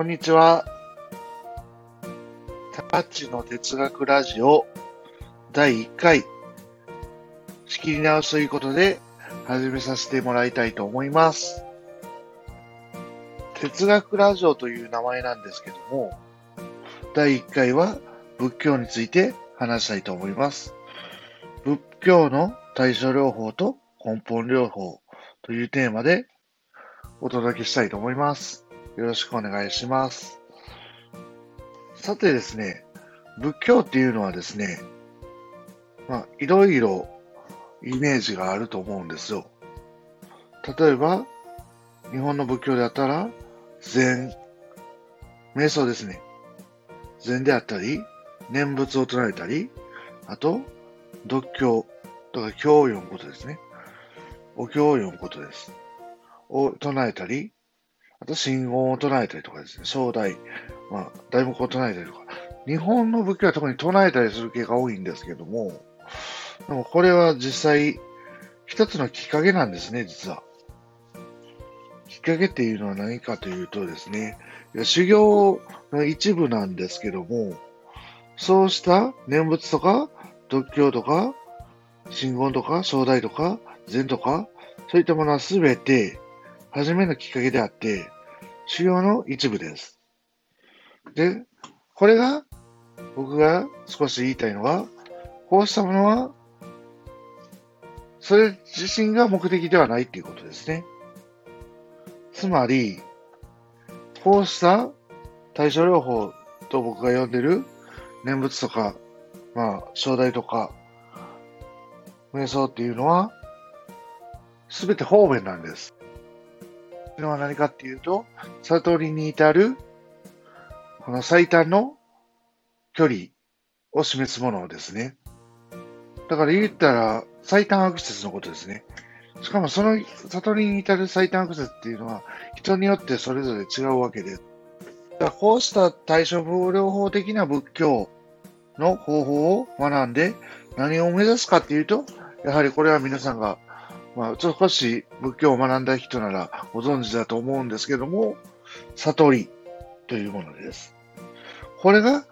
こんにちは。タッチの哲学ラジオ第1回仕切り直しということで始めさせてもらいたいと思います。哲学ラジオという名前なんですけども、第1回は仏教について話したいと思います。仏教の対処療法と根本療法というテーマでお届けしたいと思います。よろしくお願いします。さてですね、仏教っていうのはですね、まあ、いろいろイメージがあると思うんですよ。例えば、日本の仏教であったら、禅、瞑想ですね。禅であったり、念仏を唱えたり、あと、読経とか経を読むことですね。お経を読むことです。を唱えたり、あと信号を唱えたりとかですね、正代、まあ、大目を唱えたりとか、日本の仏教は特に唱えたりする系が多いんですけども、でもこれは実際、一つのきっかけなんですね、実は。きっかけっていうのは何かというとですね、修行の一部なんですけども、そうした念仏とか、読経とか、信言とか、正代とか、禅とか、そういったものはすべて、初めのきっかけであって、修行の一部です。で、これが、僕が少し言いたいのは、こうしたものは、それ自身が目的ではないっていうことですね。つまり、こうした対処療法と僕が呼んでる念仏とか、まあ、正代とか、瞑想っていうのは、すべて方便なんです。のは何かっていうと、悟りに至る、この最短の距離を示すものですね。だから言ったら、最短アクセスのことですね。しかもその悟りに至る最短アクセスっていうのは、人によってそれぞれ違うわけです。だからこうした対処療法的な仏教の方法を学んで、何を目指すかっていうと、やはりこれは皆さんがまあ、少し仏教を学んだ人ならご存知だと思うんですけども、悟りというものです。これが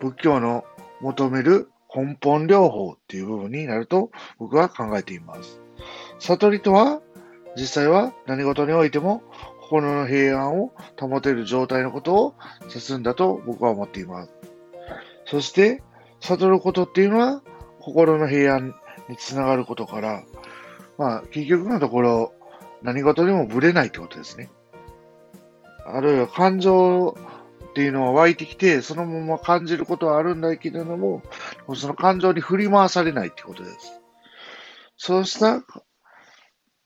仏教の求める根本療法っていう部分になると僕は考えています。悟りとは、実際は何事においても心の平安を保てる状態のことを指すんだと僕は思っています。そして、悟ることっていうのは心の平安につながることから、まあ、結局のところ、何事にもぶれないってことですね。あるいは感情っていうのは湧いてきて、そのまま感じることはあるんだけれども、その感情に振り回されないってことです。そうした、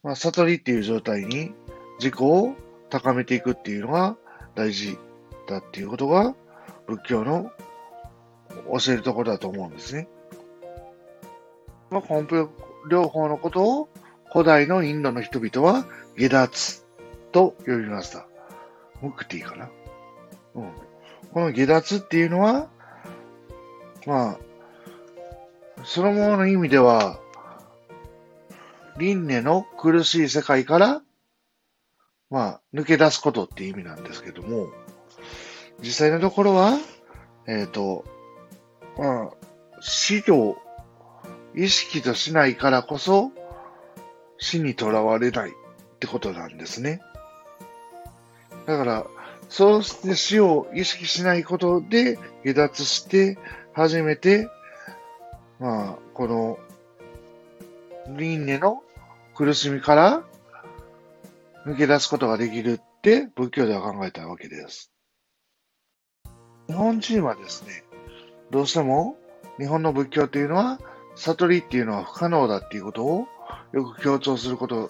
まあ、悟りっていう状態に自己を高めていくっていうのが大事だっていうことが仏教の教えるところだと思うんですね。まあ、根本療法のことを古代のインドの人々は下脱と呼びました。ムクティかな。うん。この下脱っていうのは、まあ、そのものの意味では、輪廻の苦しい世界から、まあ、抜け出すことっていう意味なんですけども、実際のところは、えっ、と、まあ、死を意識としないからこそ死にとらわれないってことなんですね。だから、そうして死を意識しないことで下脱して初めて、まあ、この輪廻の苦しみから抜け出すことができるって仏教では考えたわけです。日本人はですね、どうしても日本の仏教というのは悟りっていうのは不可能だっていうことをよく強調すること、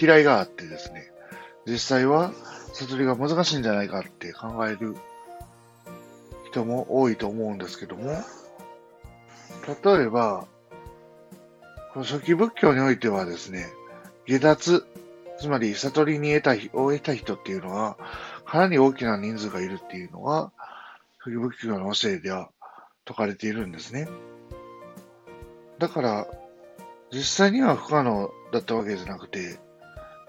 嫌いがあってですね、実際は悟りが難しいんじゃないかって考える人も多いと思うんですけども、例えば、この初期仏教においてはですね、下脱、つまり悟りに得たを得た人っていうのは、かなり大きな人数がいるっていうのが、初期仏教の教えでは説かれているんですね。だから、実際には不可能だったわけじゃなくて、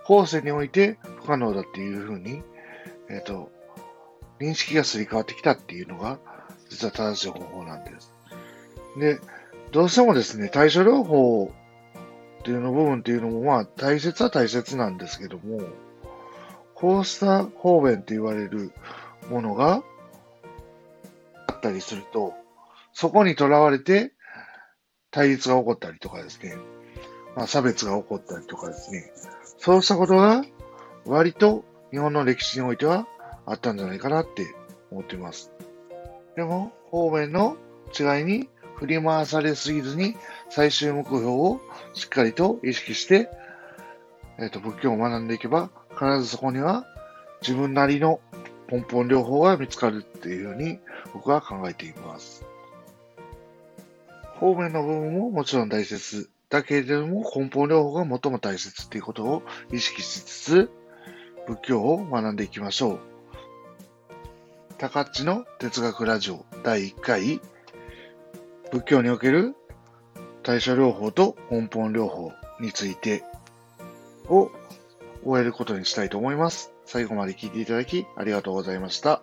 後世において不可能だっていうふうに、えっ、と、認識がすり替わってきたっていうのが、実は正しい方法なんです。で、どうしてもですね、対処療法っていうの部分っていうのも、まあ、大切は大切なんですけども、こうした方便って言われるものがあったりすると、そこにとらわれて対立が起こったりとかですね、まあ、差別が起こったりとかですね、そうしたことが割と日本の歴史においてはあったんじゃないかなって思っています。でも、方面の違いに振り回されすぎずに最終目標をしっかりと意識して、えっ、ー、と、仏教を学んでいけば、必ずそこには自分なりの根本療法が見つかるっていうふうに僕は考えています。方面の部分ももちろん大切だけれども根本療法が最も大切っていうことを意識しつつ仏教を学んでいきましょう。高っちの哲学ラジオ第1回仏教における対処療法と根本療法についてを終えることにしたいと思います。最後まで聞いていただきありがとうございました。